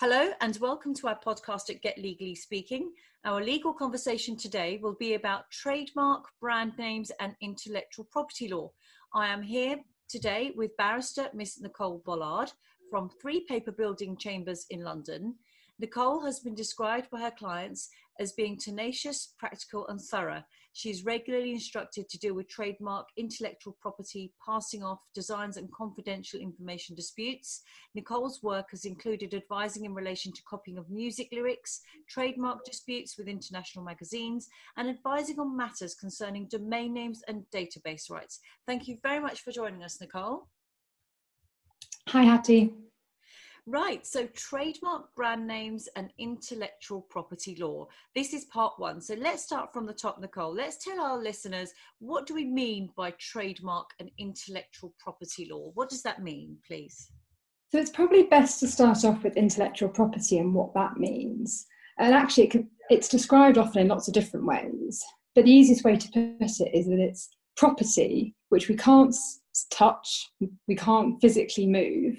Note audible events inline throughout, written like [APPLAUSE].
Hello, and welcome to our podcast at Get Legally Speaking. Our legal conversation today will be about trademark, brand names, and intellectual property law. I am here today with barrister Miss Nicole Bollard from Three Paper Building Chambers in London. Nicole has been described by her clients as being tenacious, practical, and thorough. She is regularly instructed to deal with trademark, intellectual property, passing off, designs, and confidential information disputes. Nicole's work has included advising in relation to copying of music lyrics, trademark disputes with international magazines, and advising on matters concerning domain names and database rights. Thank you very much for joining us, Nicole. Hi, Hattie. Right, so trademark brand names and intellectual property law. This is part one. So let's start from the top, Nicole. Let's tell our listeners what do we mean by trademark and intellectual property law? What does that mean, please? So it's probably best to start off with intellectual property and what that means. And actually, it it's described often in lots of different ways. But the easiest way to put it is that it's property which we can't touch, we can't physically move,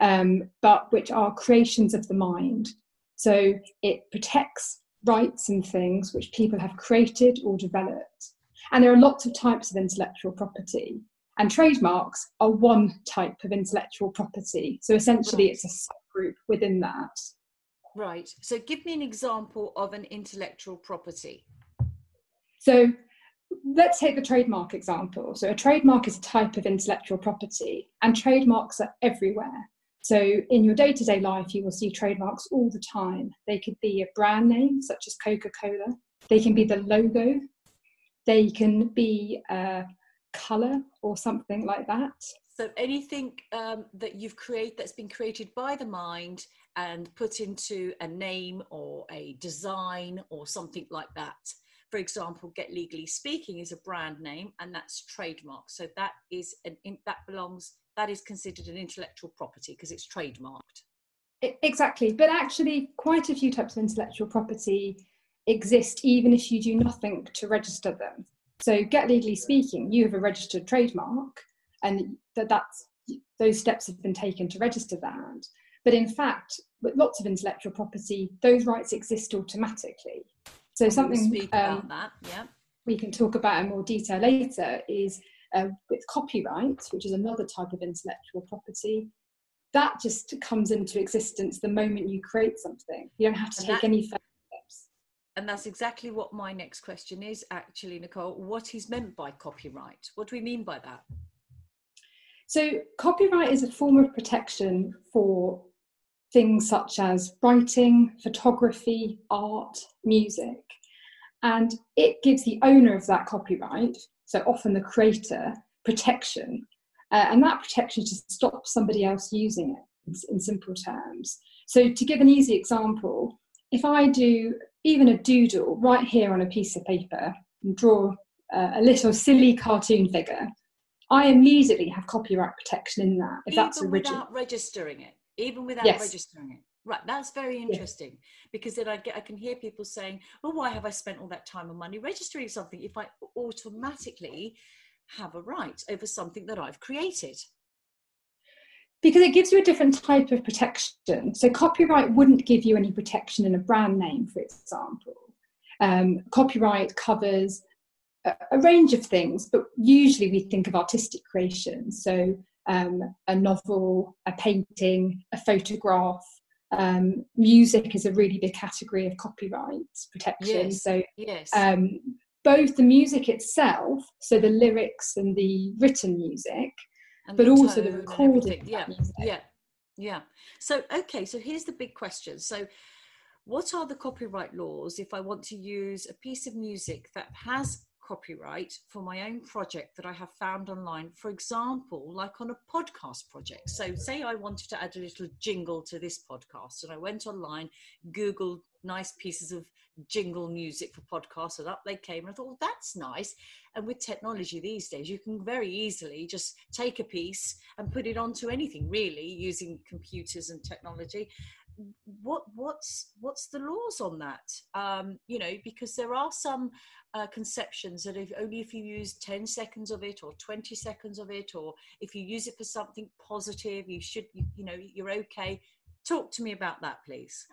um, but which are creations of the mind. So it protects rights and things which people have created or developed. And there are lots of types of intellectual property, and trademarks are one type of intellectual property. So essentially, it's a subgroup within that. Right. So give me an example of an intellectual property. So let's take the trademark example. So a trademark is a type of intellectual property, and trademarks are everywhere. So in your day to day life, you will see trademarks all the time. They could be a brand name, such as Coca Cola, they can be the logo, they can be a color or something like that. So anything um, that you've created that's been created by the mind and put into a name or a design or something like that. For example, Get Legally Speaking is a brand name and that's trademark. So that is an that belongs that is considered an intellectual property because it's trademarked. Exactly, but actually, quite a few types of intellectual property exist even if you do nothing to register them. So, get legally speaking, you have a registered trademark, and that that's those steps have been taken to register that. But in fact, with lots of intellectual property, those rights exist automatically. So, something um, yeah. we can talk about in more detail later is uh, with copyright, which is another type of intellectual property, that just comes into existence the moment you create something. You don't have to and take that, any further steps. And that's exactly what my next question is actually, Nicole. What is meant by copyright? What do we mean by that? So, copyright is a form of protection for things such as writing, photography, art, music. And it gives the owner of that copyright so often the creator, protection. Uh, and that protection just stops somebody else using it in, in simple terms. So, to give an easy example, if I do even a doodle right here on a piece of paper and draw uh, a little silly cartoon figure, I immediately have copyright protection in that. If even that's original. without registering it, even without yes. registering it. Right, that's very interesting yeah. because then I get I can hear people saying, "Well, why have I spent all that time and money registering something if I automatically have a right over something that I've created?" Because it gives you a different type of protection. So copyright wouldn't give you any protection in a brand name, for example. Um, copyright covers a, a range of things, but usually we think of artistic creation. So um, a novel, a painting, a photograph, um, music is a really big category of copyright protection. Yes. So yes. Um, both the music itself, so the lyrics and the written music, and but the also the recording. Yeah, yeah, yeah. So okay, so here's the big question. So what are the copyright laws if I want to use a piece of music that has copyright for my own project that I have found online, for example, like on a podcast project. So, say I wanted to add a little jingle to this podcast, and I went online, Googled nice pieces of jingle music for podcasts, and up they came. And I thought, well, that's nice. And with technology these days, you can very easily just take a piece and put it onto anything, really, using computers and technology what what's what's the laws on that? Um, you know because there are some uh, conceptions that if only if you use 10 seconds of it or 20 seconds of it or if you use it for something positive you should you, you know you're okay. Talk to me about that please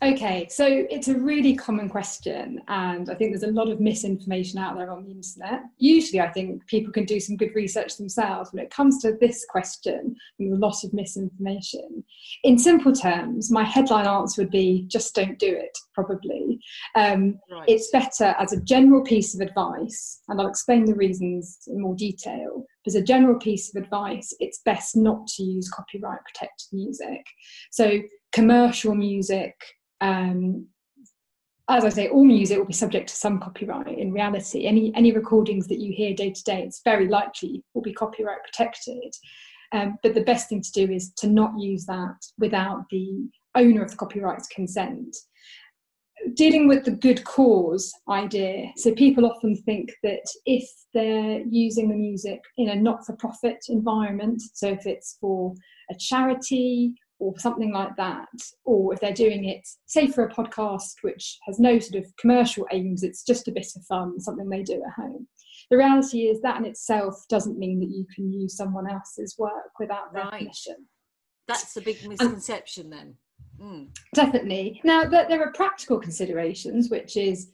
Okay, so it's a really common question, and I think there's a lot of misinformation out there on the internet. Usually, I think people can do some good research themselves. When it comes to this question, there's a lot of misinformation. In simple terms, my headline answer would be just don't do it, probably. Um, right. It's better as a general piece of advice, and I'll explain the reasons in more detail. As a general piece of advice, it's best not to use copyright protected music. So, commercial music, um, as I say, all music will be subject to some copyright in reality. Any, any recordings that you hear day to day, it's very likely will be copyright protected. Um, but the best thing to do is to not use that without the owner of the copyright's consent. Dealing with the good cause idea. So people often think that if they're using the music in a not for profit environment, so if it's for a charity or something like that, or if they're doing it, say for a podcast which has no sort of commercial aims, it's just a bit of fun, something they do at home. The reality is that in itself doesn't mean that you can use someone else's work without their right. permission. That's the big misconception and, then. Mm. Definitely. Now, there are practical considerations, which is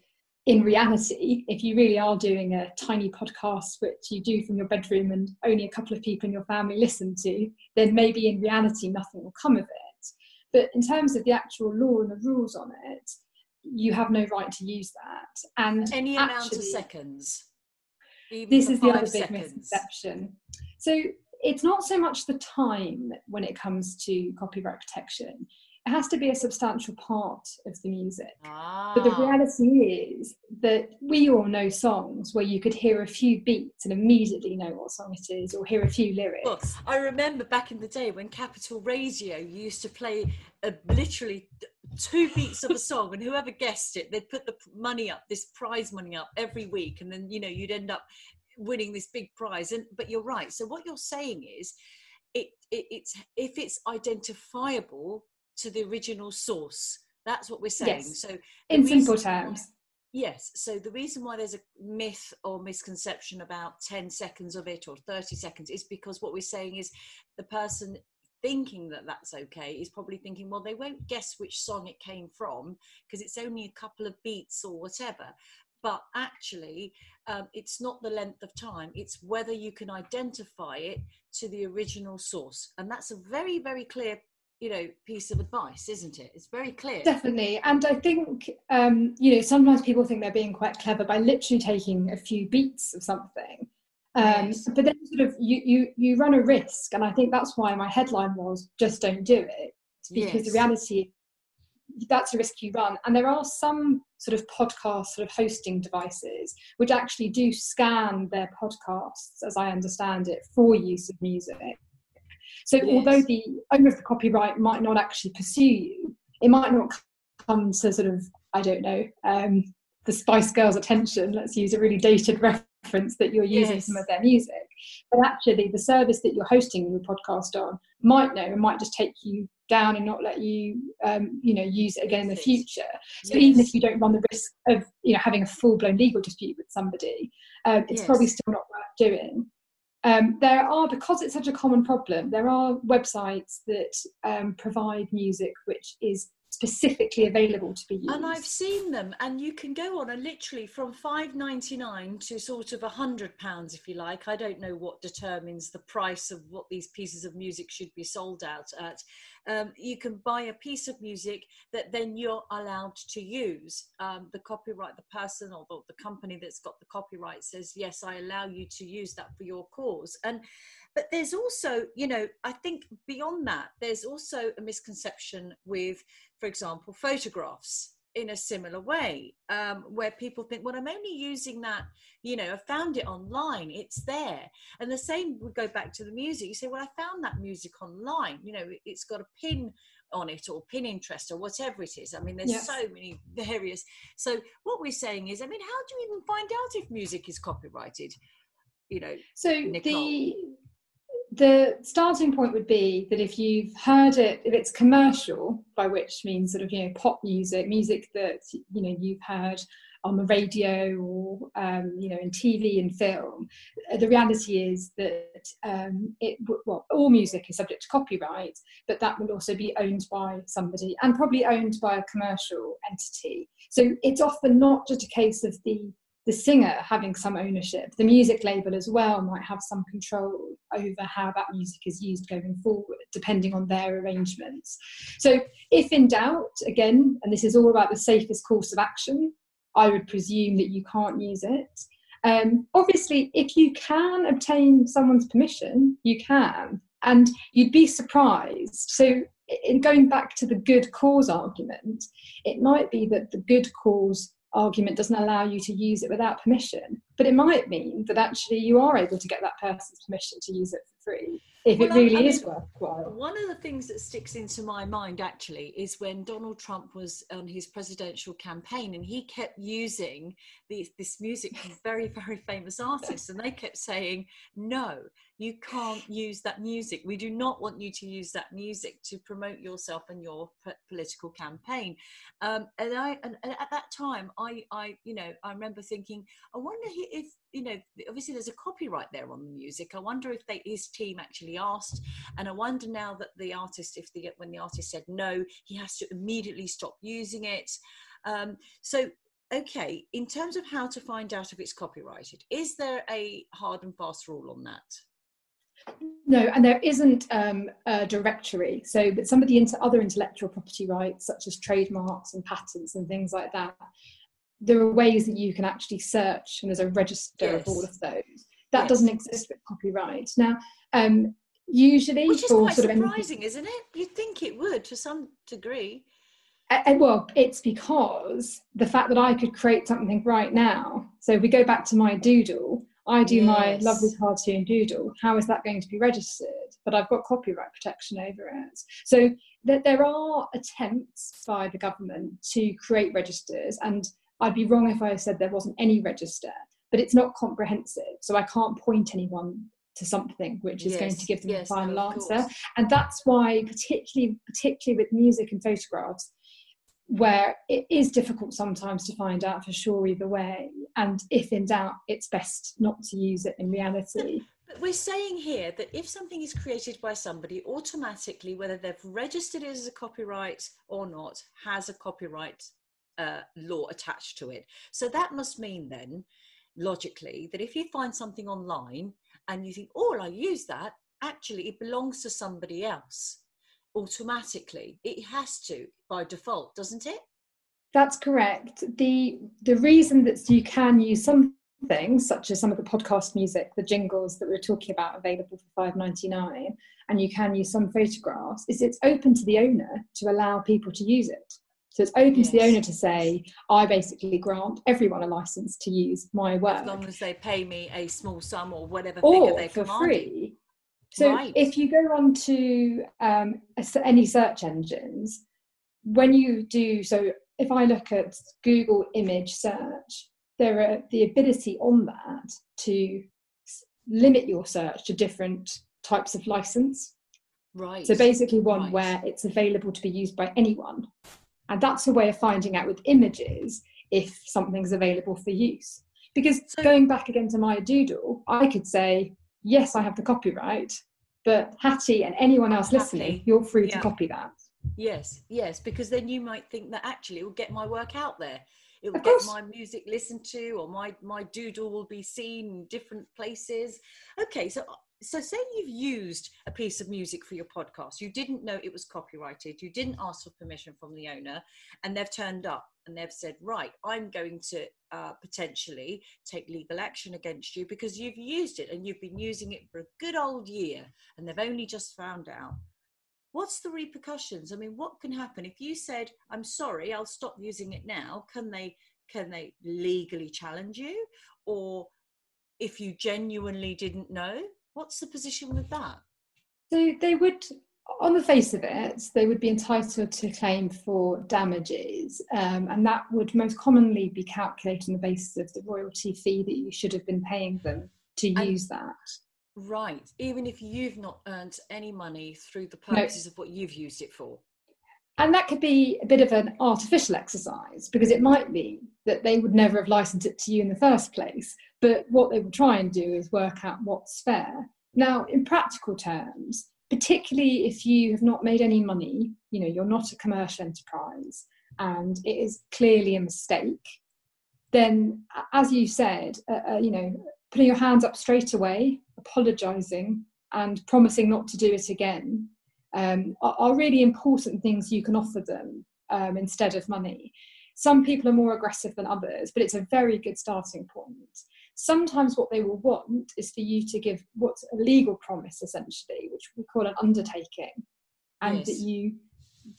in reality, if you really are doing a tiny podcast which you do from your bedroom and only a couple of people in your family listen to, then maybe in reality nothing will come of it. But in terms of the actual law and the rules on it, you have no right to use that. And any actually, amount of seconds. This is the other big seconds. misconception. So it's not so much the time when it comes to copyright protection it has to be a substantial part of the music. Ah. But the ah. reality is that we all know songs where you could hear a few beats and immediately know what song it is, or hear a few lyrics. Well, I remember back in the day when Capital Radio used to play a, literally two beats of a song, and whoever guessed it, they'd put the money up, this prize money up every week, and then you know you'd end up winning this big prize. And but you're right. So what you're saying is. It, it, it's if it's identifiable to the original source. That's what we're saying. Yes. So, in simple terms. Why, yes. So, the reason why there's a myth or misconception about 10 seconds of it or 30 seconds is because what we're saying is the person thinking that that's okay is probably thinking, well, they won't guess which song it came from because it's only a couple of beats or whatever. But actually, um, it's not the length of time, it's whether you can identify it to the original source. And that's a very, very clear you know piece of advice isn't it? It's very clear definitely. And i think um you know sometimes people think they're being quite clever by literally taking a few beats of something. Um yes. but then sort of you you you run a risk. And i think that's why my headline was just don't do it. Because yes. the reality that's a risk you run. And there are some sort of podcast sort of hosting devices which actually do scan their podcasts as i understand it for use of music so although the owner of the copyright might not actually pursue you, it might not come to sort of, I don't know, um, the Spice Girls' attention. Let's use a really dated [LAUGHS] reference that you're using yes. some of their music. But actually, the service that you're hosting your podcast on might know and might just take you down and not let you, um, you know, use it again in the future. So yes. even if you don't run the risk of, you know, having a full blown legal dispute with somebody, um, it's yes. probably still not worth doing. Um, there are, because it's such a common problem, there are websites that um, provide music which is specifically available to be used. And I've seen them, and you can go on and literally from five ninety nine to sort of a hundred pounds, if you like. I don't know what determines the price of what these pieces of music should be sold out at. Um, you can buy a piece of music that then you're allowed to use. Um, the copyright, the person or the, the company that's got the copyright says, yes, I allow you to use that for your cause. And but there's also you know i think beyond that there's also a misconception with for example, photographs in a similar way, um, where people think, well, I'm only using that, you know, I found it online, it's there. And the same would go back to the music. You say, well, I found that music online, you know, it's got a pin on it or Pinterest or whatever it is. I mean, there's yes. so many [LAUGHS] various. So what we're saying is, I mean, how do you even find out if music is copyrighted? You know, so Nicole? the the starting point would be that if you've heard it, if it's commercial, by which means sort of you know pop music, music that you know you've heard on the radio or um, you know in TV and film. The reality is that um, it well all music is subject to copyright, but that will also be owned by somebody and probably owned by a commercial entity. So it's often not just a case of the the singer having some ownership. The music label as well might have some control over how that music is used going forward, depending on their arrangements. So, if in doubt, again, and this is all about the safest course of action, I would presume that you can't use it. Um, obviously, if you can obtain someone's permission, you can, and you'd be surprised. So, in going back to the good cause argument, it might be that the good cause argument doesn't allow you to use it without permission. But it might mean that actually you are able to get that person's permission to use it for free if well, it really I mean, is worthwhile. One of the things that sticks into my mind actually is when Donald Trump was on his presidential campaign and he kept using this music from very, very famous artists, and they kept saying, No, you can't use that music. We do not want you to use that music to promote yourself and your p- political campaign. Um, and I, and, and at that time, I, I, you know, I remember thinking, I wonder if you know, obviously there's a copyright there on the music. I wonder if they, his team actually asked, and I wonder now that the artist, if the when the artist said no, he has to immediately stop using it. Um, so, okay, in terms of how to find out if it's copyrighted, is there a hard and fast rule on that? No, and there isn't um, a directory. So, but some of the inter- other intellectual property rights, such as trademarks and patents and things like that, there are ways that you can actually search and there's a register yes. of all of those. That yes. doesn't exist with copyright. Now um, usually which is quite sort surprising of isn't it? You'd think it would to some degree. Uh, well it's because the fact that i could create something right now. So if we go back to my doodle i do yes. my lovely cartoon doodle. How is that going to be registered? But i've got copyright protection over it. So that there are attempts by the government to create registers and I'd be wrong if I said there wasn't any register, but it's not comprehensive. So I can't point anyone to something which is yes, going to give them yes, a final no, answer. And that's why, particularly, particularly with music and photographs, where it is difficult sometimes to find out for sure either way. And if in doubt, it's best not to use it in reality. But we're saying here that if something is created by somebody, automatically, whether they've registered it as a copyright or not, has a copyright uh, law attached to it. So that must mean then, logically, that if you find something online and you think, oh, I use that, actually it belongs to somebody else automatically. It has to by default, doesn't it? That's correct. The the reason that you can use some things, such as some of the podcast music, the jingles that we are talking about available for five ninety nine, and you can use some photographs, is it's open to the owner to allow people to use it. So it's open yes. to the owner to say, I basically grant everyone a license to use my work. As long as they pay me a small sum or whatever or figure they for free. So right. if you go on to um, any search engines, when you do, so if I look at Google image search, there are the ability on that to limit your search to different types of license. Right. So basically, one right. where it's available to be used by anyone. And that's a way of finding out with images if something's available for use. Because so, going back again to my doodle, I could say, yes, I have the copyright, but Hattie and anyone else listening, you're free yeah. to copy that. Yes, yes, because then you might think that actually it will get my work out there. It will get my music listened to, or my my doodle will be seen in different places. Okay, so so say you've used a piece of music for your podcast. You didn't know it was copyrighted. You didn't ask for permission from the owner and they've turned up and they've said right i'm going to uh, potentially take legal action against you because you've used it and you've been using it for a good old year and they've only just found out what's the repercussions i mean what can happen if you said i'm sorry i'll stop using it now can they can they legally challenge you or if you genuinely didn't know What's the position with that? So they would, on the face of it, they would be entitled to claim for damages, um, and that would most commonly be calculated on the basis of the royalty fee that you should have been paying them to and, use that. Right, even if you've not earned any money through the purposes no. of what you've used it for. and that could be a bit of an artificial exercise because it might be that they would never have licensed it to you in the first place. But what they will try and do is work out what's fair. Now, in practical terms, particularly if you have not made any money, you know, you're not a commercial enterprise and it is clearly a mistake, then, as you said, uh, uh, you know, putting your hands up straight away, apologizing, and promising not to do it again um, are, are, really important things you can offer them um, instead of money. Some people are more aggressive than others, but it's a very good starting point. Sometimes what they will want is for you to give what's a legal promise, essentially, which we call an undertaking, and yes. that you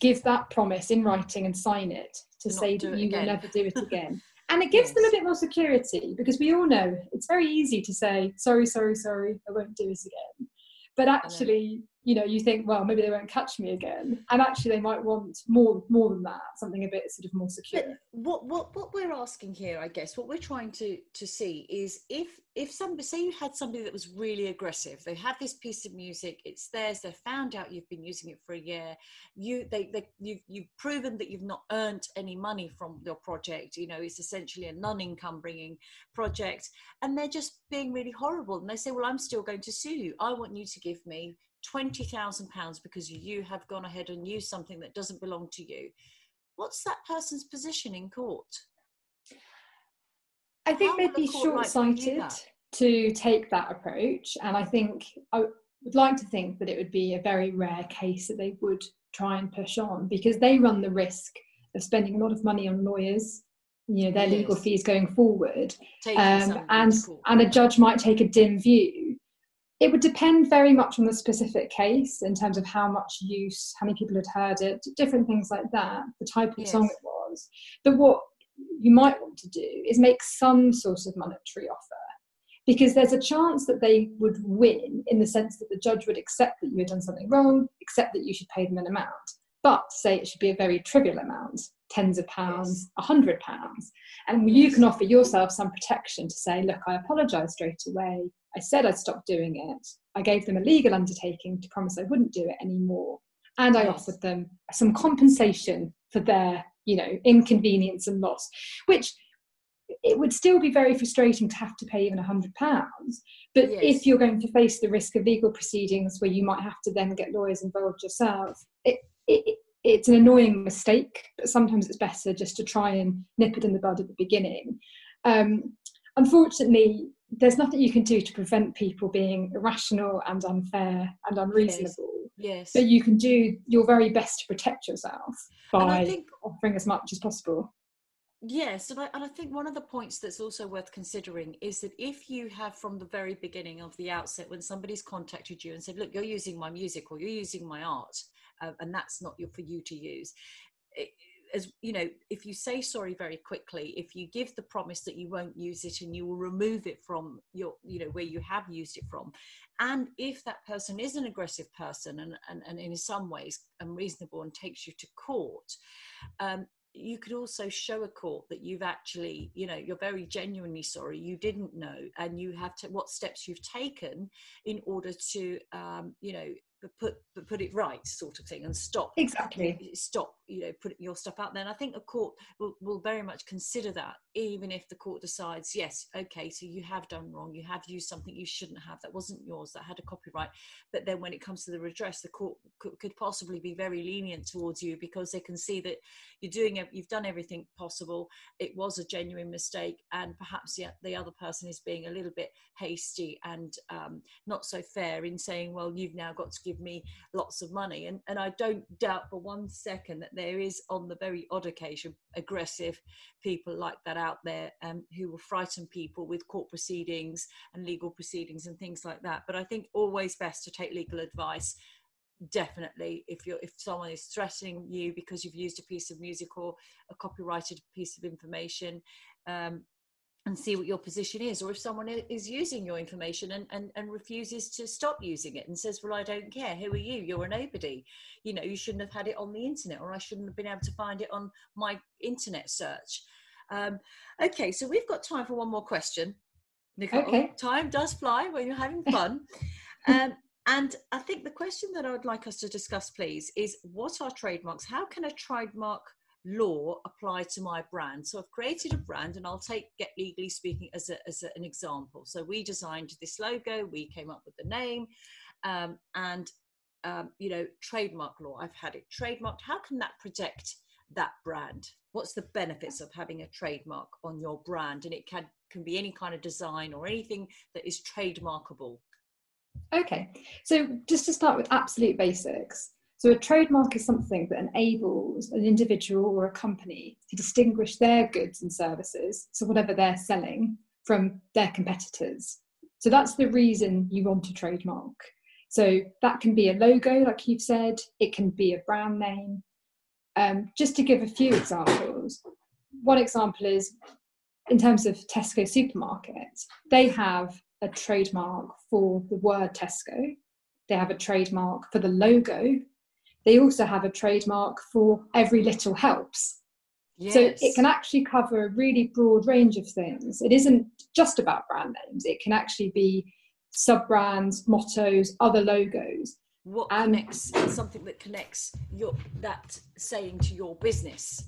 give that promise in writing and sign it to say that you again. will never do it again. [LAUGHS] and it gives yes. them a bit more security because we all know it's very easy to say sorry sorry sorry i won't do it again but actually you know you think well maybe they won't catch me again. And actually they might want more more than that something a bit sort of more secure. But what what what we're asking here i guess what we're trying to to see is if if somebody say you had somebody that was really aggressive they have this piece of music it's theirs they found out you've been using it for a year you they, they you've, you've proven that you've not earned any money from your project you know it's essentially a non-income bringing project and they're just being really horrible and they say well i'm still going to sue you. I want you to give me £20,000 because you have gone ahead and used something that doesn't belong to you. What's that person's position in court? I think How they'd be short sighted to take that approach. And I think I would like to think that it would be a very rare case that they would try and push on because they run the risk of spending a lot of money on lawyers you know their legal fees going forward um, and and a judge might take a dim view it would depend very much on the specific case in terms of how much use, how many people had heard it, different things like that, the type of yes. song it was. But what you might want to do is make some sort of monetary offer because there's a chance that they would win in the sense that the judge would accept that you had done something wrong, accept that you should pay them an amount, but say it should be a very trivial amount tens of pounds, a yes. hundred pounds. And you can offer yourself some protection to say, look, I apologise straight away. I said I'd stop doing it. I gave them a legal undertaking to promise I wouldn't do it anymore. And I yes. offered them some compensation for their, you know, inconvenience and loss, which it would still be very frustrating to have to pay even a hundred pounds. But yes. if you're going to face the risk of legal proceedings where you might have to then get lawyers involved yourself, it, it, it's an annoying mistake, but sometimes it's better just to try and nip it in the bud at the beginning. Um, unfortunately, there's nothing you can do to prevent people being irrational and unfair and unreasonable. Yes. But you can do your very best to protect yourself by think, offering as much as possible. Yes, and I, and I think one of the points that's also worth considering is that if you have from the very beginning of the outset, when somebody's contacted you and said, "Look, you're using my music or you're using my art," uh, and that's not your, for you to use. It, as you know if you say sorry very quickly if you give the promise that you won't use it and you will remove it from your you know where you have used it from and if that person is an aggressive person and and, and in some ways unreasonable and takes you to court um, you could also show a court that you've actually you know you're very genuinely sorry you didn't know and you have to what steps you've taken in order to um, you know put but put it right sort of thing and stop exactly. stop you know putting your stuff out there. And i think a court will, will very much consider that even if the court decides yes okay so you have done wrong you have used something you shouldn't have that wasn't yours that had a copyright. But then when it comes to the redress the court could, could possibly be very lenient towards you because they can see that you're doing it you've done everything possible. It was a genuine mistake and perhaps the, the other person is being a little bit hasty and um, not so fair in saying well you've now got to give me lots of money. And, and i don't doubt for one second that there is on the very odd occasion aggressive people like that out there um, who will frighten people with court proceedings and legal proceedings and things like that. But i think always best to take legal advice definitely if you're if someone is threatening you because you've used a piece of music or a copyrighted piece of information um, and see what your position is or if someone is using your information and, and, and refuses to stop using it and says well i don't care. Who are you? You're a nobody. You know you shouldn't have had it on the internet or i shouldn't have been able to find it on my internet search. Um, okay so we've got time for one more question. Nicole. okay. time does fly when you're having fun. [LAUGHS] Um, And I think the question that I would like us to discuss, please, is what are trademarks? How can a trademark law apply to my brand? So I've created a brand, and I'll take Get Legally Speaking as, a, as a, an example. So we designed this logo, we came up with the name, um, and um, you know, trademark law. I've had it trademarked. How can that protect that brand? What's the benefits of having a trademark on your brand? And it can can be any kind of design or anything that is trademarkable. Okay, so just to start with absolute basics. So a trademark is something that enables an individual or a company to distinguish their goods and services, so whatever they're selling, from their competitors. So that's the reason you want a trademark. So that can be a logo, like you've said, it can be a brand name. Um, just to give a few examples, one example is in terms of Tesco supermarkets, they have a trademark for the word Tesco, they have a trademark for the logo, they also have a trademark for every little helps. Yes. So it can actually cover a really broad range of things. It isn't just about brand names, it can actually be sub brands, mottos, other logos. What and, connects something that connects your that saying to your business?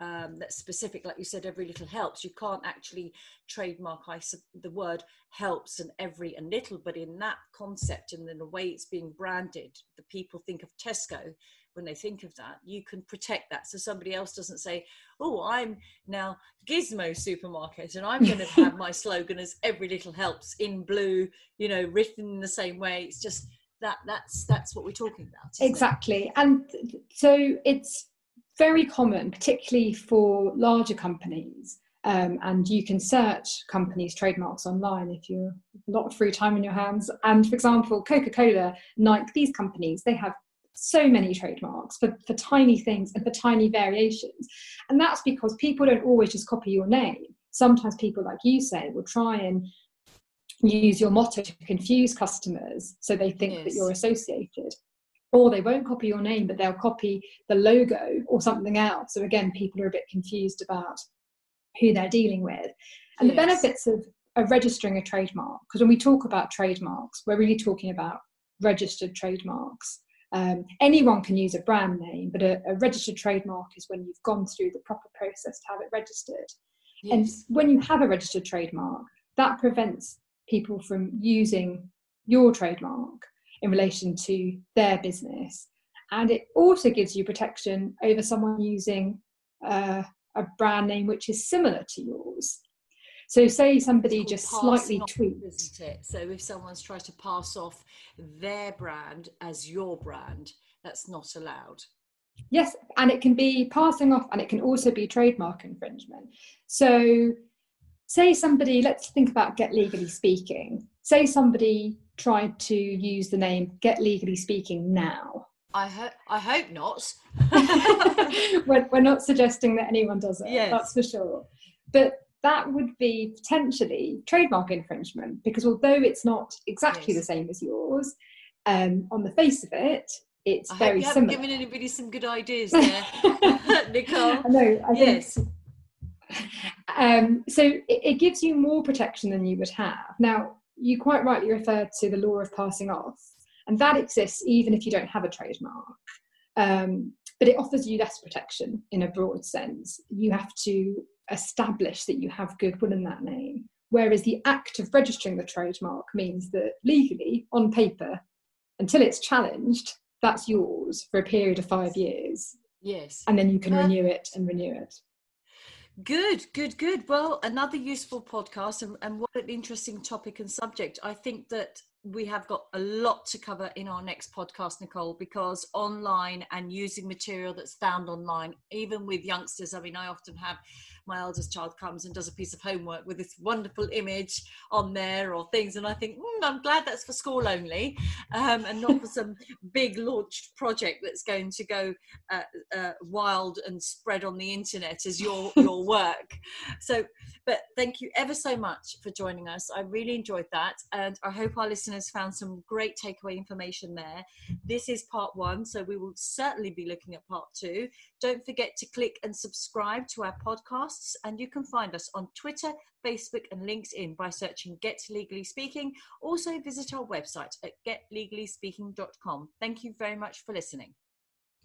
Um, that's specific, like you said, every little helps. You can't actually trademark I, the word helps and every and little, but in that concept and in the way it's being branded, the people think of Tesco when they think of that. You can protect that so somebody else doesn't say, "Oh, I'm now Gizmo Supermarket and I'm going to have my [LAUGHS] slogan as every little helps in blue, you know, written in the same way." It's just that that's that's what we're talking about exactly it? and so it's very common, particularly for larger companies. Um, and you can search companies' trademarks online if you've a lot of free time in your hands. And for example, Coca Cola, Nike, these companies, they have so many trademarks for, for tiny things and for tiny variations. And that's because people don't always just copy your name. Sometimes people, like you say, will try and use your motto to confuse customers so they think yes. that you're associated or they won't copy your name, but they'll copy the logo or something else. So again, people are a bit confused about who they're dealing with. And yes. the benefits of, of registering a trademark, because when we talk about trademarks, we're really talking about registered trademarks. Um, anyone can use a brand name, but a, a, registered trademark is when you've gone through the proper process to have it registered. Yes. And when you have a registered trademark, that prevents people from using your trademark in relation to their business. And it also gives you protection over someone using uh, a brand name which is similar to yours. So, say somebody just slightly tweaks. It? So, if someone's trying to pass off their brand as your brand, that's not allowed. Yes, and it can be passing off, and it can also be trademark infringement. So, say somebody, let's think about Get Legally Speaking. Say somebody tried to use the name Get Legally Speaking now? I hope I hope not. [LAUGHS] we're, we're, not suggesting that anyone does it. Yes. That's for sure. But that would be potentially trademark infringement because although it's not exactly yes. the same as yours, um, on the face of it, it's I very hope you similar. Giving anybody some good ideas [LAUGHS] there, [LAUGHS] Nicole. I know. I yes. Um, so it, it gives you more protection than you would have. Now, you quite rightly referred to the law of passing off, and that exists even if you don't have a trademark. Um, but it offers you less protection in a broad sense. You have to establish that you have goodwill in that name. Whereas the act of registering the trademark means that legally, on paper, until it's challenged, that's yours for a period of five years. Yes. And then you can uh, renew it and renew it. Good, good, good. Well, another useful podcast, and, and what an interesting topic and subject. I think that we have got a lot to cover in our next podcast, Nicole, because online and using material that's found online, even with youngsters. I mean, I often have my eldest child comes and does a piece of homework with this wonderful image on there or things, and I think, mm, I'm glad that's for school only um, and not for [LAUGHS] some big launched project that's going to go uh, uh, wild and spread on the internet as your your [LAUGHS] work. So, but thank you ever so much for joining us. I really enjoyed that, and I hope our listeners listeners found some great takeaway information there. This is part one, so we will certainly be looking at part two. Don't forget to click and subscribe to our podcasts, and you can find us on Twitter, Facebook, and LinkedIn by searching Get Legally Speaking. Also, visit our website at getlegallyspeaking.com. Thank you very much for listening.